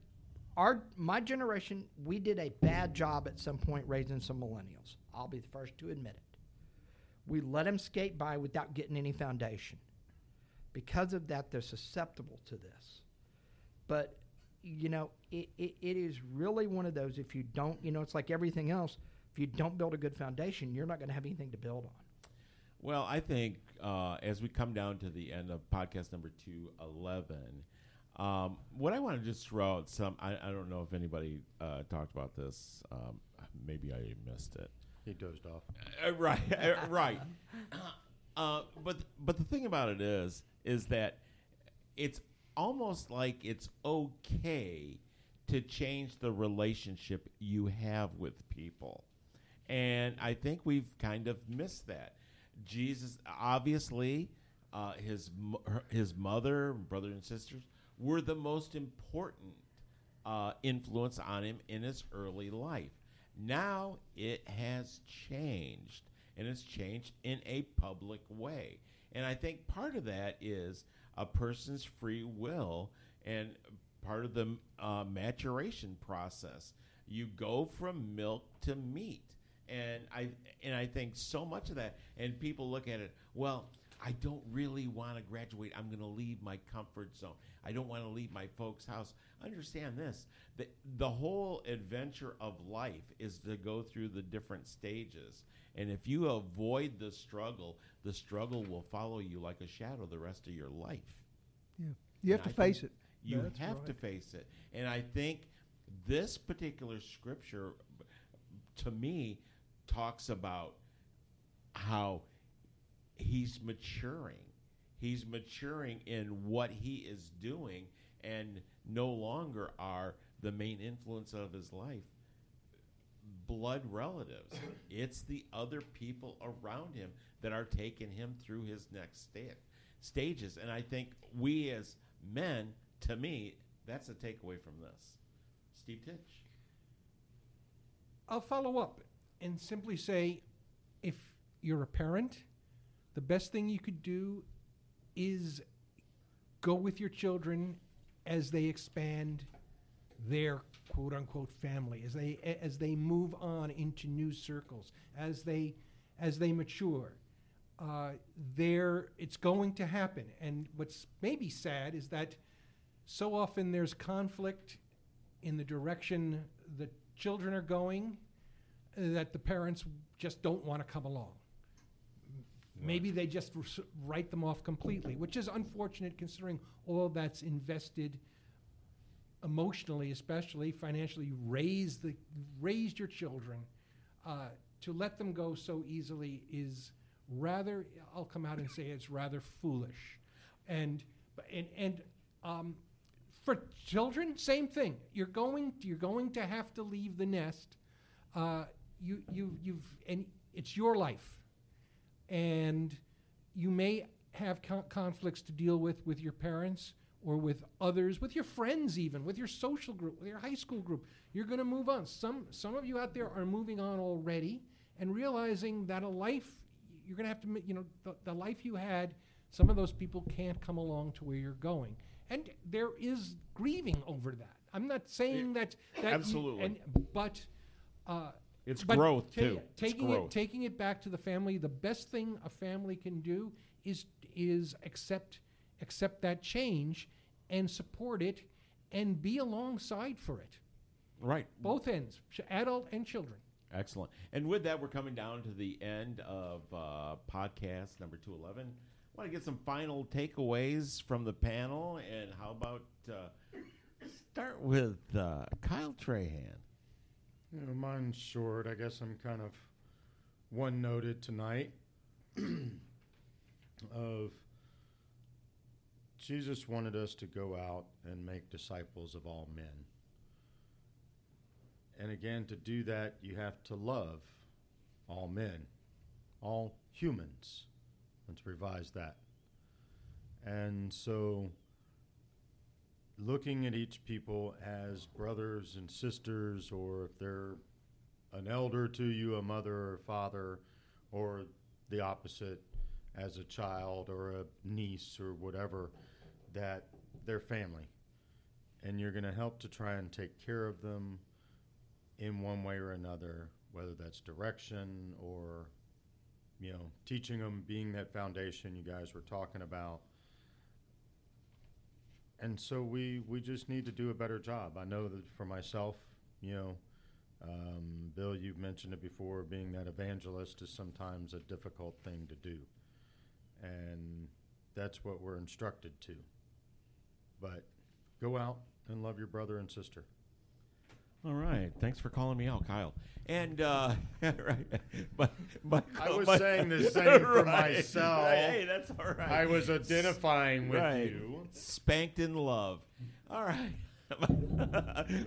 our my generation. We did a bad job at some point raising some millennials. I'll be the first to admit it. We let them skate by without getting any foundation. Because of that, they're susceptible to this. But you know, it, it, it is really one of those. If you don't, you know, it's like everything else. If you don't build a good foundation, you're not going to have anything to build on. Well, I think uh, as we come down to the end of podcast number 211, um, what I want to just throw out some, I, I don't know if anybody uh, talked about this. Um, maybe I missed it. He dozed off. Uh, right, uh, right. Uh, but but the thing about it is, is that it's almost like it's okay to change the relationship you have with people, and I think we've kind of missed that. Jesus, obviously, uh, his his mother, brothers and sisters were the most important uh, influence on him in his early life. Now it has changed, and it's changed in a public way. And I think part of that is a person's free will and part of the uh, maturation process. You go from milk to meat, and I and I think so much of that. And people look at it. Well, I don't really want to graduate. I'm going to leave my comfort zone. I don't want to leave my folks' house. Understand this: the the whole adventure of life is to go through the different stages. And if you avoid the struggle, the struggle will follow you like a shadow the rest of your life. yeah. You have And to I face it. You That's have to face it. And I think this particular scripture, to me, talks about how he's maturing. He's maturing in what he is doing and no longer are the main influence of his life blood relatives. It's the other people around him that are taking him through his next sta- stages. And I think we as men, to me, that's a takeaway from this. Steve Titch. I'll follow up and simply say if you're a parent, the best thing you could do is go with your children as they expand their quote unquote family as they as they move on into new circles as they as they mature. Uh, there it's going to happen. And what's maybe sad is that so often there's conflict in the direction the children are going that the parents just don't want to come along. Maybe they just write them off completely, which is unfortunate considering all that's invested emotionally, especially financially, raised the raised your children. Uh, to let them go so easily is rather. I'll come out and say it's rather foolish, and and and um, for children, same thing. You're going you're going to have to leave the nest. Uh, you you you've and it's your life, and you may have con- conflicts to deal with with your parents or with others, with your friends, even with your social group, with your high school group. You're going to move on. Some some of you out there are moving on already and realizing that a life you're going to have to you know the, the life you had. Some of those people can't come along to where you're going, and there is grieving over that. I'm not saying that, that you- absolutely. and, but uh, It's but growth, ta- too. It's Taking growth. it, taking it back to the family, the best thing a family can do is is accept accept that change and support it and be alongside for it. Right. Both ends, adult and children. Excellent. And with that, we're coming down to the end of uh, podcast number 211. I Want to get some final takeaways from the panel, and how about uh, start with uh, Kyle Trahan? You know, mine's short. I guess I'm kind of one noted tonight of Jesus wanted us to go out and make disciples of all men. And again, to do that, you have to love all men. all humans. Let's revise that. And so, looking at each people as brothers and sisters, or if they're an elder to you, a mother or father, or the opposite as a child or a niece or whatever, that they're family. And you're going to help to try and take care of them in one way or another, whether that's direction or, you know, teaching them, being that foundation you guys were talking about. And so we, we just need to do a better job. I know that for myself, you know, um, Bill, you've mentioned it before, being that evangelist is sometimes a difficult thing to do. And that's what we're instructed to. But go out and love your brother and sister. All right. Thanks for calling me out, Kyle. And uh, right, but, but I was but- saying the same for Right. myself. Hey, that's all right. I was identifying with Right. you. Spanked in love. All right.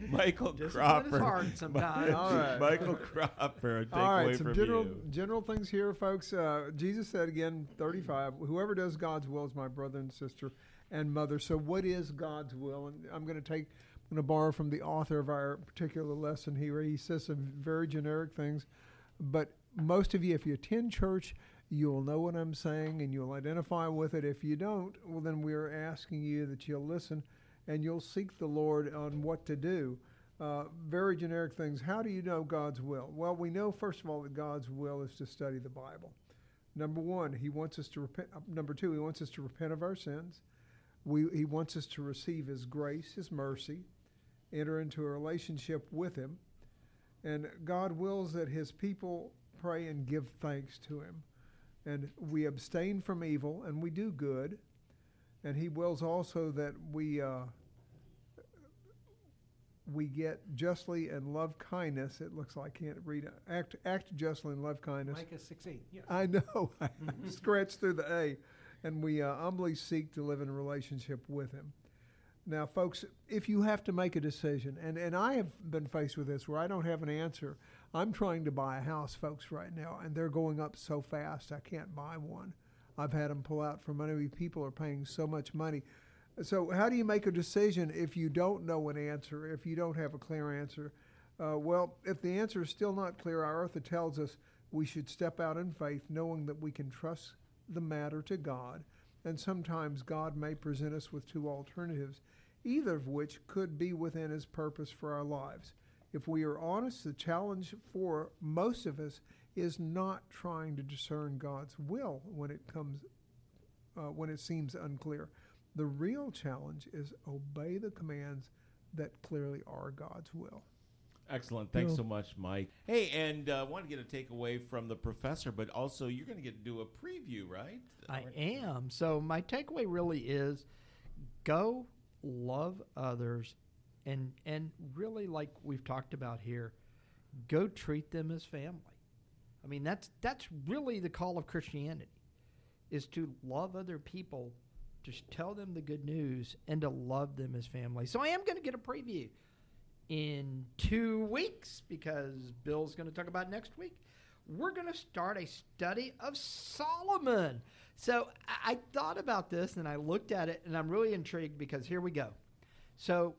Michael Discipline is Cropper. hard sometimes. All right. Michael Cropper. Take All away some from general you. general things here, folks. Uh, Jesus said again, thirty-five. Whoever does God's will is my brother and sister and mother. So, what is God's will? And I'm going to take, I'm going to borrow from the author of our particular lesson here. He says some very generic things, but most of you, if you attend church, you'll know what I'm saying and you'll identify with it. If you don't, well, then we're asking you that you'll listen and you'll seek the Lord on what to do. Uh, very generic things. How do you know God's will? Well, we know, first of all, that God's will is to study the Bible. Number one, He wants us to repent. uh, Number two, He wants us to repent of our sins. We, he wants us to receive His grace, His mercy, enter into a relationship with Him. And God wills that His people pray and give thanks to Him. And we abstain from evil and we do good. And He wills also that we. Uh, we get justly and love kindness. It looks like I can't read it. Act, act justly and love kindness. Micah 6 8. Yeah. I know. I scratched through the A. And we uh, humbly seek to live in a relationship with Him. Now, folks, if you have to make a decision, and, and I have been faced with this where I don't have an answer. I'm trying to buy a house, folks, right now, and they're going up so fast, I can't buy one. I've had them pull out for money. People are paying so much money. So, how do you make a decision if you don't know an answer, if you don't have a clear answer? Uh, well, if the answer is still not clear, our author tells us we should step out in faith, knowing that we can trust the matter to God. And sometimes God may present us with two alternatives, either of which could be within His purpose for our lives. If we are honest, the challenge for most of us is not trying to discern God's will when it comes, uh, when it seems unclear. The real challenge is obey the commands that clearly are God's will. Excellent. Thanks so much, Mike. Hey, and uh, want to get a takeaway from the professor, but also you're going to get to do a preview, right? I am. So my takeaway really is go love others and and really like we've talked about here, go treat them as family. I mean that's that's really the call of Christianity is to love other people, just tell them the good news and to love them as family. So I am going to get a preview in 2 weeks because Bill's going to talk about next week we're going to start a study of Solomon. So I, thought about this and I looked at it and I'm really intrigued because here we go. So,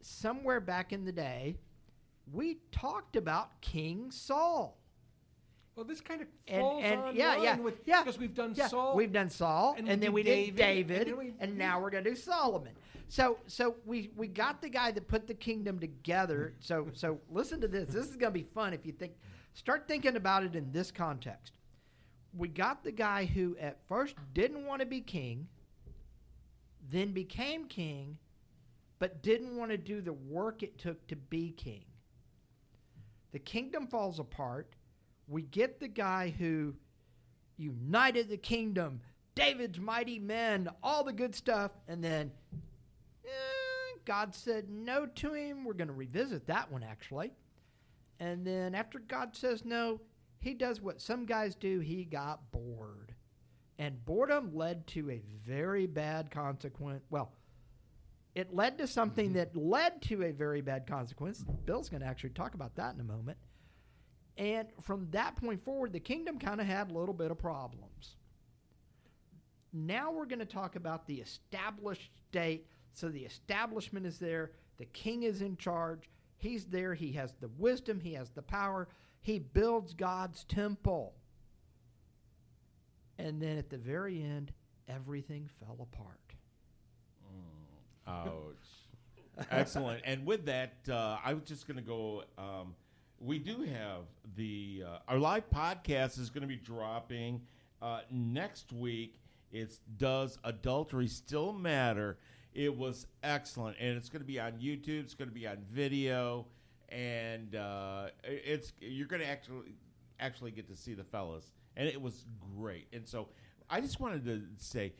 somewhere back in the day, we talked about King Saul. Well, this kind of And, falls and on yeah, line yeah, with yeah, because we've done yeah, Saul. We've done Saul, and and, then we David, did David, and we- and now we're gonna do Solomon. So, so we we got the guy that put the kingdom together. So, so listen to this. This is gonna be fun if you think. Start thinking about it in this context. We got the guy who at first didn't want to be king, then became king, but didn't want to do the work it took to be king. The kingdom falls apart. We get the guy who united the kingdom, David's mighty men, all the good stuff, and then eh, God said no to him. We're going to revisit that one actually. And then after God says no, he does what some guys do. He got bored. And boredom led to a very bad consequence. Well, it led to something that led to a very bad consequence. Bill's going to actually talk about that in a moment. And from that point forward, the kingdom kind of had a little bit of problems. Now we're going to talk about the established state. So the establishment is there, the king is in charge, he's there, he has the wisdom, he has the power, he builds God's temple. And then at the very end, everything fell apart. Ouch. Excellent. And with that, uh, I was just going to go. Um, we do have the uh, our live podcast is going to be dropping uh, next week. It's does adultery still matter? It was excellent, and it's going to be on YouTube. It's going to be on video, and uh, it's you're going to actually actually get to see the fellas, and it was great. And so, I just wanted to say,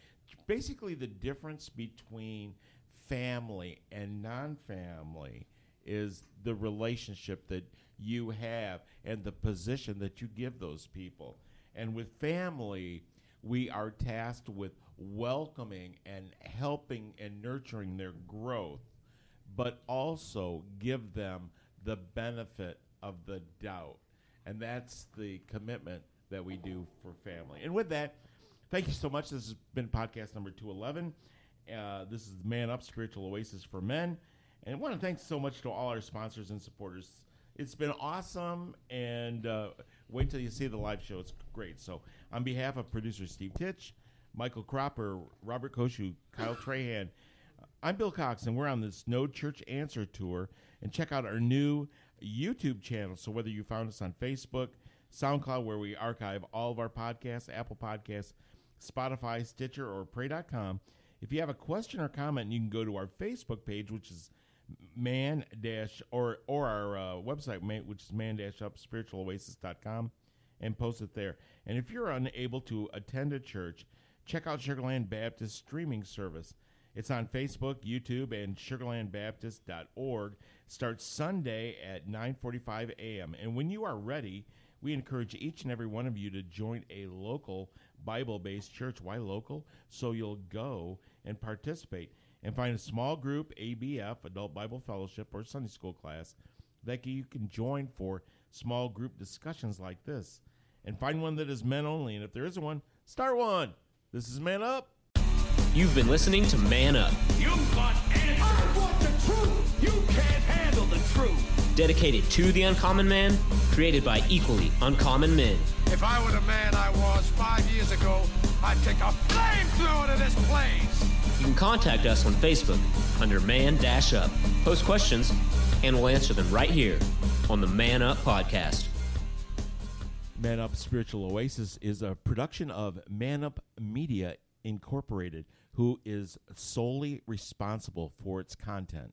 basically, the difference between family and non-family is the relationship that you have and the position that you give those people. And with family, we are tasked with welcoming and helping and nurturing their growth, but also give them the benefit of the doubt. And that's the commitment that we do for family. And with that, thank you so much. This has been podcast number 211. Uh, this is Man Up Spiritual Oasis for Men. And I want to thank so much to all our sponsors and supporters. It's been awesome, and uh, wait till you see the live show. It's great. So, on behalf of producer Steve Titch, Michael Cropper, Robert Koshu, Kyle Trahan, I'm Bill Cox, and we're on this No Church Answer tour. And check out our new YouTube channel. So, whether you found us on Facebook, SoundCloud, where we archive all of our podcasts, Apple Podcasts, Spotify, Stitcher, or Pray.com, if you have a question or comment, you can go to our Facebook page, which is man dash or or our uh, website, which is man dash up spiritual spiritualoasis.com, and post it there. And if you're unable to attend a church, check out Sugarland Baptist streaming service. It's on Facebook, YouTube, and sugarlandbaptist.org. Starts Sunday at 9:45 a.m. And when you are ready, we encourage each and every one of you to join a local Bible-based church. Why local? So you'll go and participate and find a small group, ABF, Adult Bible Fellowship, or Sunday School class that you can join for small group discussions like this. And find one that is men only. And if there isn't one, start one. This is Man Up. You've been listening to Man Up, You want answers. I want the truth. You can't handle the truth. dedicated to the uncommon man, created by equally uncommon men. If I were the man I was five years ago, I'd take a flamethrower to this place. You can contact us on Facebook under Man Dash Up. Post questions, and we'll answer them right here on the Man Up Podcast. Man Up Spiritual Oasis is a production of Man Up Media Incorporated, who is solely responsible for its content.